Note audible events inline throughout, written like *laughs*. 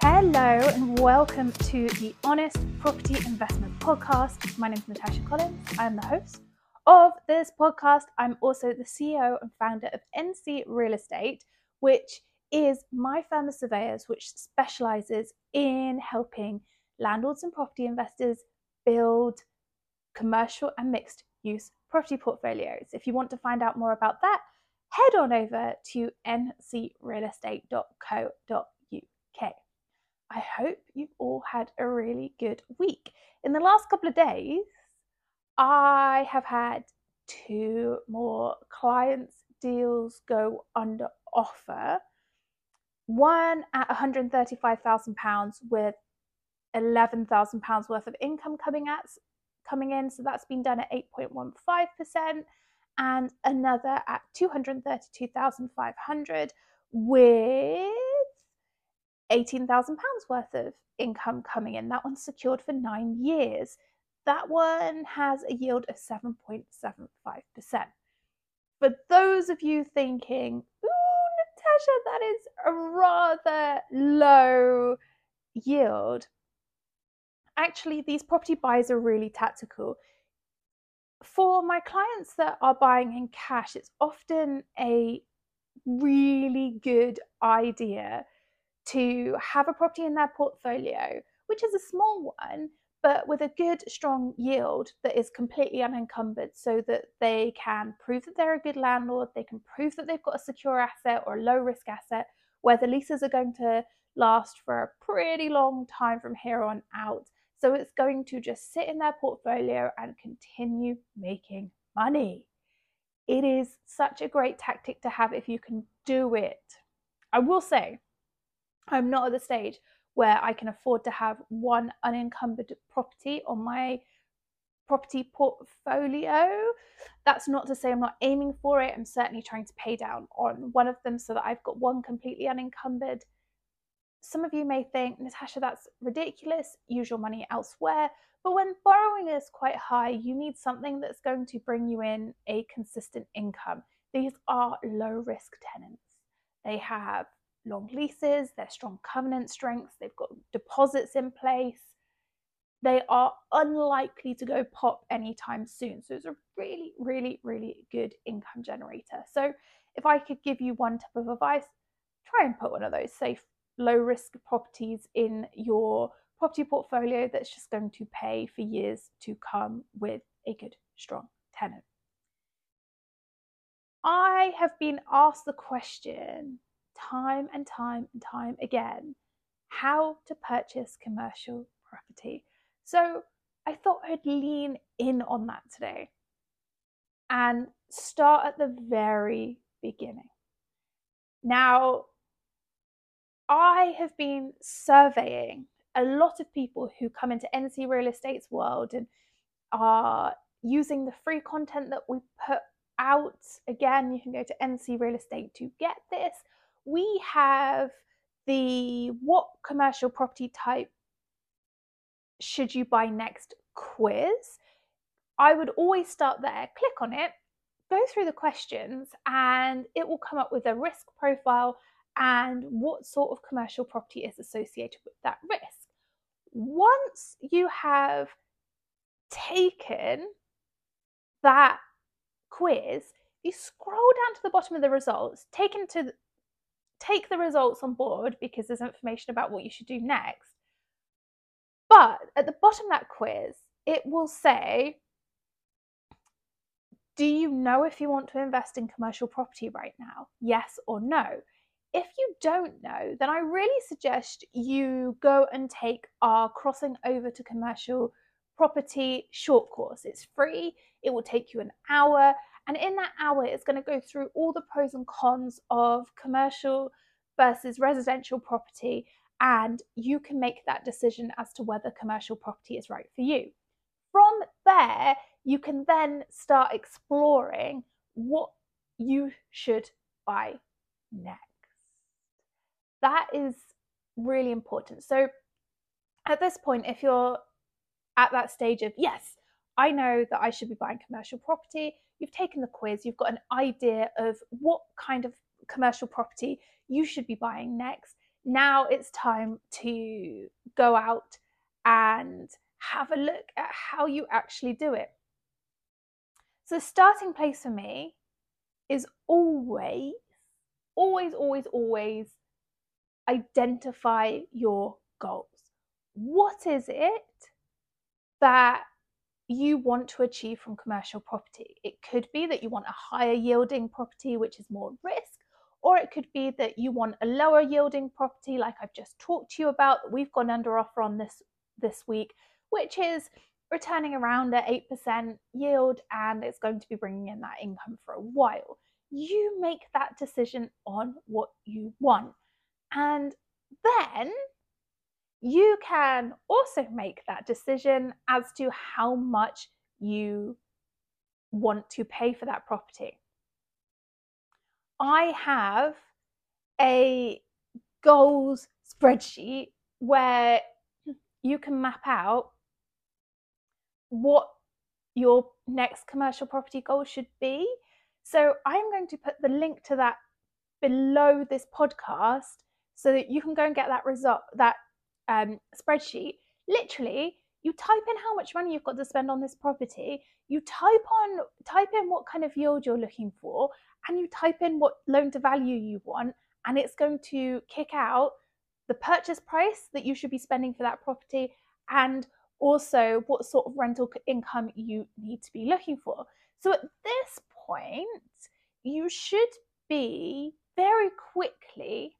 Hello and welcome to the Honest Property Investment Podcast. My name is Natasha Collins. I'm the host of this podcast. I'm also the CEO and founder of NC Real Estate, which is my firm of surveyors, which specializes in helping landlords and property investors build commercial and mixed use property portfolios. If you want to find out more about that, head on over to ncrealestate.co.uk. I hope you've all had a really good week. In the last couple of days, I have had two more clients' deals go under offer. One at £135,000 with £11,000 worth of income coming at coming in, so that's been done at 8.15%, and another at 232,500 with 18,000 pounds worth of income coming in. That one's secured for 9 years. That one has a yield of 7.75%. For those of you thinking, ooh, Natasha, that is a rather low yield, actually, these property buys are really tactical. For my clients that are buying in cash, it's often a really good idea to have a property in their portfolio, which is a small one, but with a good, strong yield that is completely unencumbered so that they can prove that they're a good landlord, they can prove that they've got a secure asset or a low risk asset where the leases are going to last for a pretty long time from here on out. So it's going to just sit in their portfolio and continue making money. It is such a great tactic to have if you can do it. I will say, I'm not at the stage where I can afford to have one unencumbered property on my property portfolio. That's not to say I'm not aiming for it. I'm certainly trying to pay down on one of them so that I've got one completely unencumbered some of you may think, Natasha, that's ridiculous, use your money elsewhere. But when borrowing is quite high, you need something that's going to bring you in a consistent income. These are low risk tenants. They have long leases, they're strong covenant strengths, they've got deposits in place. They are unlikely to go pop anytime soon. So it's a really, really, really good income generator. So if I could give you one tip of advice, try and put one of those safe low risk properties in your property portfolio that's just going to pay for years to come with a good, strong tenant. I have been asked the question time and time and time again how to purchase commercial property. So I thought I'd lean in on that today and start at the very beginning. Now, I have been surveying a lot of people who come into NC Real Estate's world and are using the free content that we put out. Again, you can go to NC Real Estate to get this. We have the what commercial property type should you buy next quiz. I would always start there, click on it, go through the questions, and it will come up with a risk profile and what sort of commercial property is associated with that risk. Once you have taken that quiz, you scroll down to the bottom of the results, take into take the results on board because there's information about what you should do next. But at the bottom of that quiz, it will say, Do you know if you want to invest in commercial property right now? Yes or no? If you don't know, then I really suggest you go and take our Crossing Over to Commercial Property short course. It's free, it will take you an hour, and in that hour, it's going to go through all the pros and cons of commercial versus residential property, and you can make that decision as to whether commercial property is right for you. From there, you can then start exploring what you should buy next that is really important. So at this point, if you're at that stage of, yes, I know that I should be buying commercial property, you've taken the quiz, you've got an idea of what kind of commercial property you should be buying next. now it's time to go out and have a look at how you actually do it. So, the starting place for me is always, always, always, always identify your goals. What is it that you want to achieve from commercial property? It could be that you want a higher yielding property, which is more risk, or it could be that you want a lower yielding property, like I've just talked to you about, that we've gone under offer on this this week, which is returning around at 8% yield and it's going to be bringing in that income for a while. You make that decision on what you want. And then you can also make that decision as to how much you want to pay for that property. I have a goals spreadsheet where you can map out what your next commercial property goal should be. So I'm going to put the link to that below this podcast so that you can go and get that result that um, spreadsheet. Literally, you type in how much money you've got to spend on this property. You type on type in what kind of yield you're looking for, and you type in what loan to value you want, and it's going to kick out the purchase price that you should be spending for that property and also what sort of rental income you need to be looking for. So at this point, you should be very quickly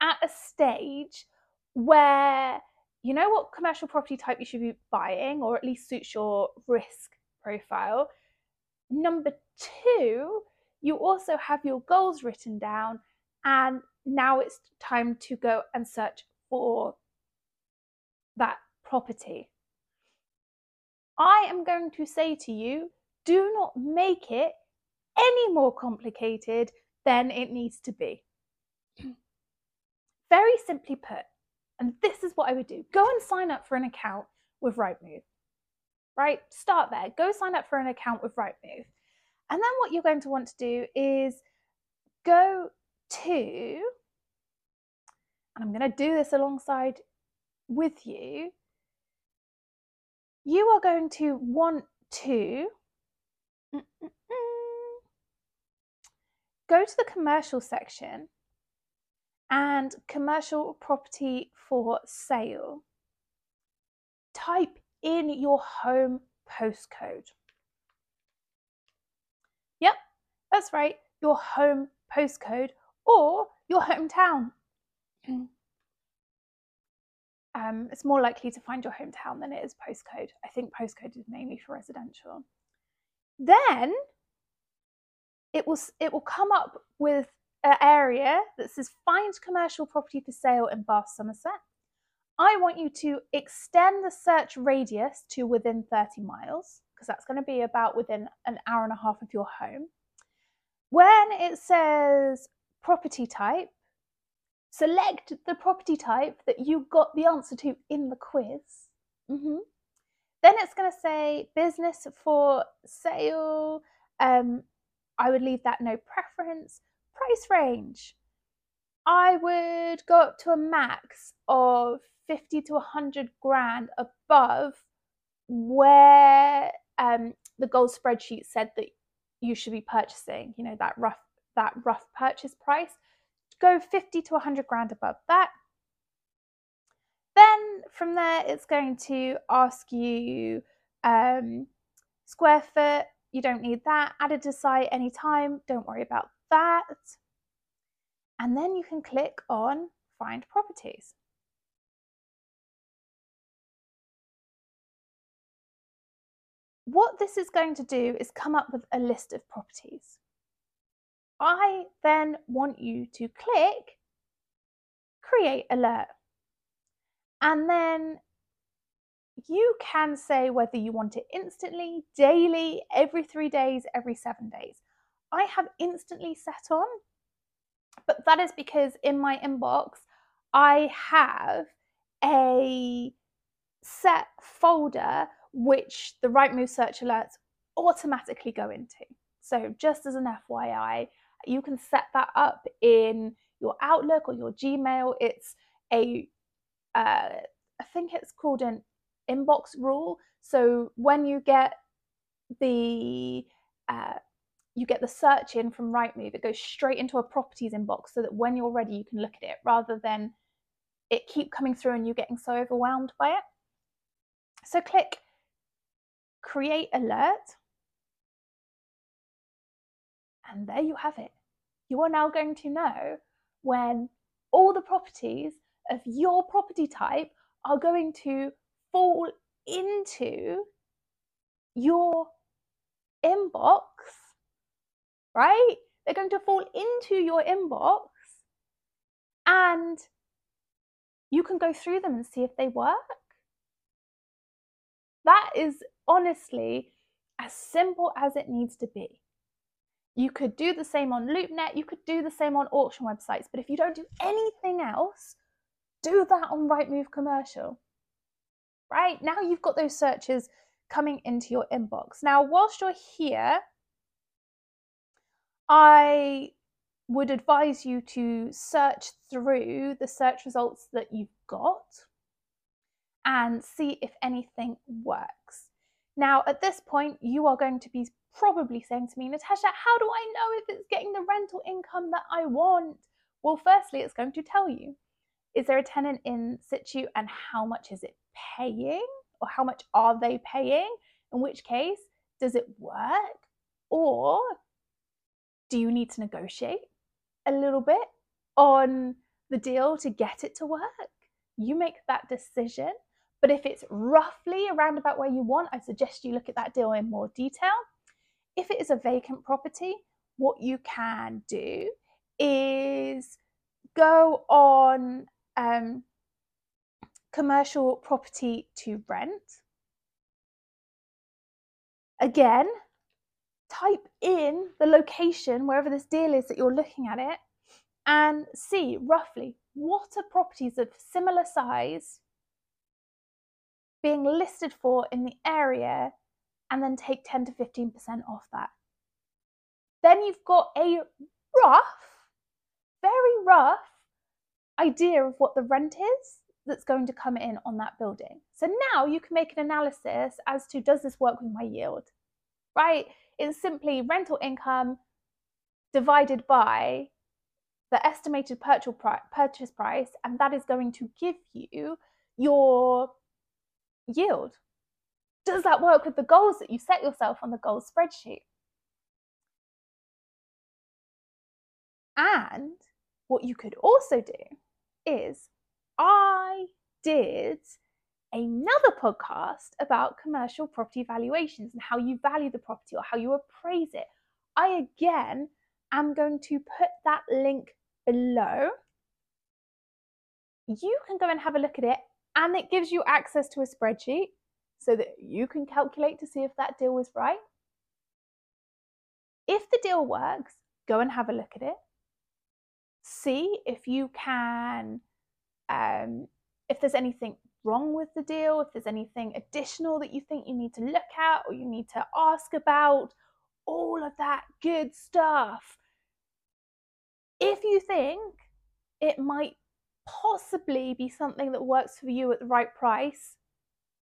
at a stage where you know what commercial property type you should be buying, or at least suits your risk profile. Number two, you also have your goals written down, and now it's time to go and search for that property. I am going to say to you do not make it any more complicated than it needs to be. *clears throat* Very simply put, and this is what I would do go and sign up for an account with Rightmove. Right? Start there. Go sign up for an account with Rightmove. And then what you're going to want to do is go to, and I'm going to do this alongside with you, you are going to want to mm, mm, mm, go to the commercial section and commercial property for sale. Type in your home postcode. Yep, that's right, your home postcode or your hometown. *clears throat* Um, it's more likely to find your hometown than it is postcode. I think postcode is mainly for residential. Then it will it will come up with area that says find commercial property for sale in Bath, Somerset. I want you to extend the search radius to within 30 miles because that's going to be about within an hour and a half of your home. When it says property type, select the property type that you got the answer to in the quiz. Mm-hmm. Then it's going to say business for sale. Um, I would leave that no preference. Price range. I would go up to a max of 50 to 100 grand above where um, the gold spreadsheet said that you should be purchasing, you know, that rough that rough purchase price go 50 to 100 grand above that. Then from there, it's going to ask you um, square foot. You don't need that. Added to site anytime. Don't worry about that. And then you can click on find properties. What this is going to do is come up with a list of properties. I then want you to click create alert. And then you can say whether you want it instantly, daily, every three days, every seven days. I have instantly set on, but that is because in my inbox, I have a set folder which the Rightmove search alerts automatically go into. So, just as an FYI, you can set that up in your Outlook or your Gmail. It's a, uh, I think it's called an inbox rule. So when you get the uh, you get the search in from Rightmove, it goes straight into a properties inbox so that when you're ready, you can look at it rather than it keep coming through and you getting so overwhelmed by it. So click create alert. And there you have it. You are now going to know when all the properties of your property type are going to fall into your inbox, right? They're going to fall into your inbox and you can go through them and see if they work. That is honestly as simple as it needs to be. You could do the same on LoopNet, you could do the same on auction websites, but if you don't do anything else, do that on Rightmove Commercial. Right now, you've got those searches coming into your inbox. Now, whilst you're here, I would advise you to search through the search results that you've got and see if anything works. Now, at this point, you are going to be probably saying to me, Natasha, how do I know if it's getting the rental income that I want? Well, firstly, it's going to tell you is there a tenant in situ and how much is it paying or how much are they paying? In which case, does it work? Or do you need to negotiate a little bit on the deal to get it to work? You make that decision. But if it's roughly around about where you want, I suggest you look at that deal in more detail. If it is a vacant property, what you can do is go on um, commercial property to rent. Again, type in the location wherever this deal is that you're looking at it and see roughly what are properties of similar size being listed for in the area and then take 10 to 15% off that. Then you've got a rough, very rough idea of what the rent is that's going to come in on that building. So now you can make an analysis as to does this work with my yield, right? It's simply rental income divided by the estimated purchase price, and that is going to give you your yield. Does that work with the goals that you set yourself on the goals spreadsheet? And what you could also do is I did another podcast about commercial property valuations and how you value the property or how you appraise it. I again am going to put that link below. You can go and have a look at it and it gives you access to a spreadsheet so that you can calculate to see if that deal was right. If the deal works, go and have a look at it. See if you can, um, if there's anything wrong with the deal, if there's anything additional that you think you need to look at or you need to ask about, all of that good stuff. If you think it might possibly be something that works for you at the right price,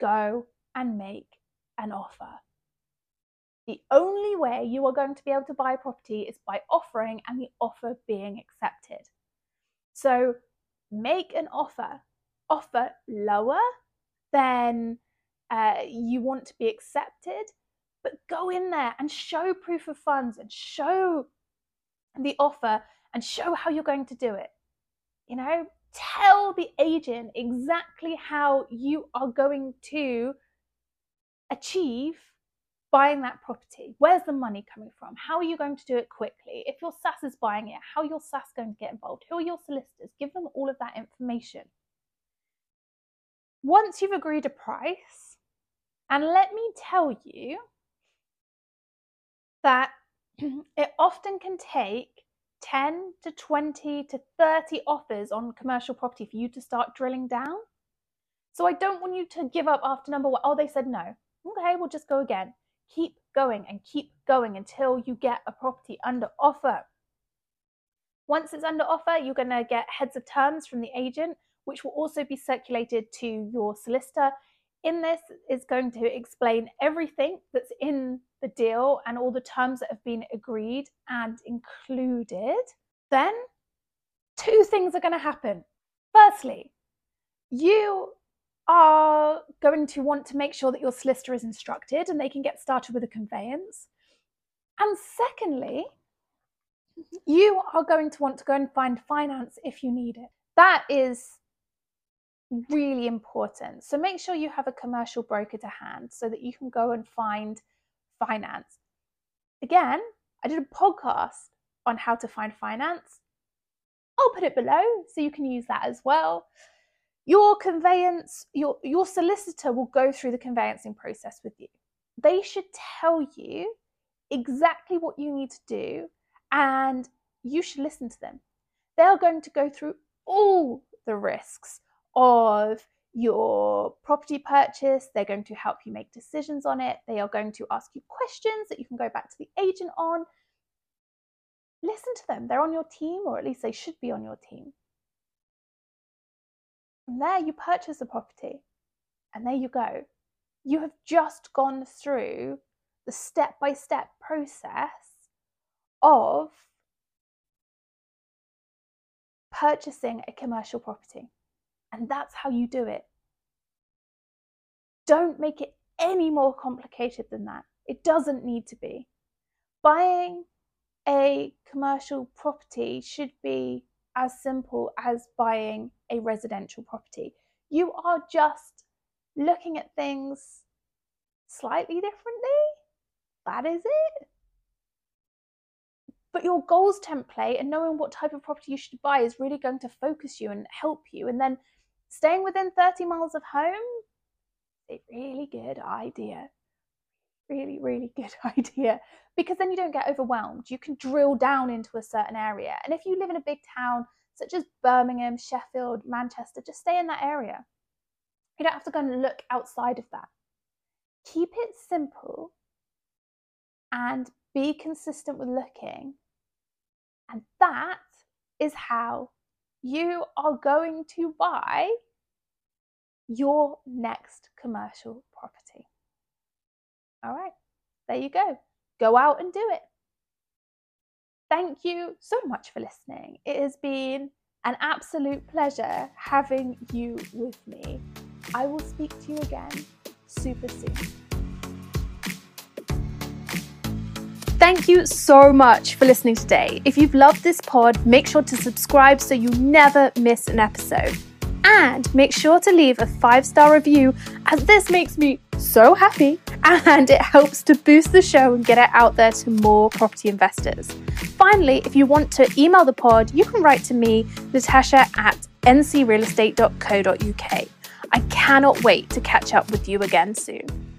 go and make an offer. The only way you are going to be able to buy a property is by offering and the offer being accepted. So make an offer, offer lower than uh, you want to be accepted, but go in there and show proof of funds and show the offer and show how you're going to do it. You know, tell the agent exactly how you are going to achieve buying that property. Where's the money coming from? How are you going to do it quickly? If your SSAS is buying it, how your SSAS going to get involved? Who are your solicitors? Give them all of that information. Once you've agreed a price, and let me tell you that *clears throat* it often can take 10 to 20 to 30 offers on commercial property for you to start drilling down. So I don't want you to give up after number one. Oh, they said no. Okay, we'll just go again. Keep going and keep going until you get a property under offer. Once it's under offer, you're going to get heads of terms from the agent, which will also be circulated to your solicitor. In this is going to explain everything that's in the deal and all the terms that have been agreed and included. Then, two things are going to happen. Firstly, you are going to want to make sure that your solicitor is instructed and they can get started with a conveyance. And secondly, you are going to want to go and find finance if you need it. That is really important. So make sure you have a commercial broker to hand so that you can go and find finance. Again, I did a podcast on how to find finance. I'll put it below so you can use that as well. Your conveyance, your, your solicitor will go through the conveyancing process with you. They should tell you exactly what you need to do and you should listen to them. They're going to go through all the risks of your property purchase. They're going to help you make decisions on it. They are going to ask you questions that you can go back to the agent on. Listen to them. They're on your team, or at least they should be on your team. And there you purchase a property, and there you go. You have just gone through the step by step process of purchasing a commercial property. And that's how you do it. Don't make it any more complicated than that. It doesn't need to be. Buying a commercial property should be as simple as buying a residential property. You are just looking at things slightly differently. That is it. But your goals template and knowing what type of property you should buy is really going to focus you and help you. And then staying within 30 miles of home, a really good idea. Really, really *laughs* good idea. Because then you don't get overwhelmed. You can drill down into a certain area. And if you live in a big town such as Birmingham, Sheffield, Manchester, just stay in that area. You don't have to go and look outside of that. Keep it simple and be consistent with looking. And that is how you are going to buy your next commercial property. All right, there you go. Go out and do it. Thank you so much for listening. It has been an absolute pleasure having you with me. I will speak to you again super soon. Thank you so much for listening today. If you've loved this pod, make sure to subscribe so you never miss an episode. And make sure to leave a five star review, as this makes me so happy and it helps to boost the show and get it out there to more property investors. Finally, if you want to email the pod, you can write to me, Natasha at ncrealestate.co.uk. I cannot wait to catch up with you again soon.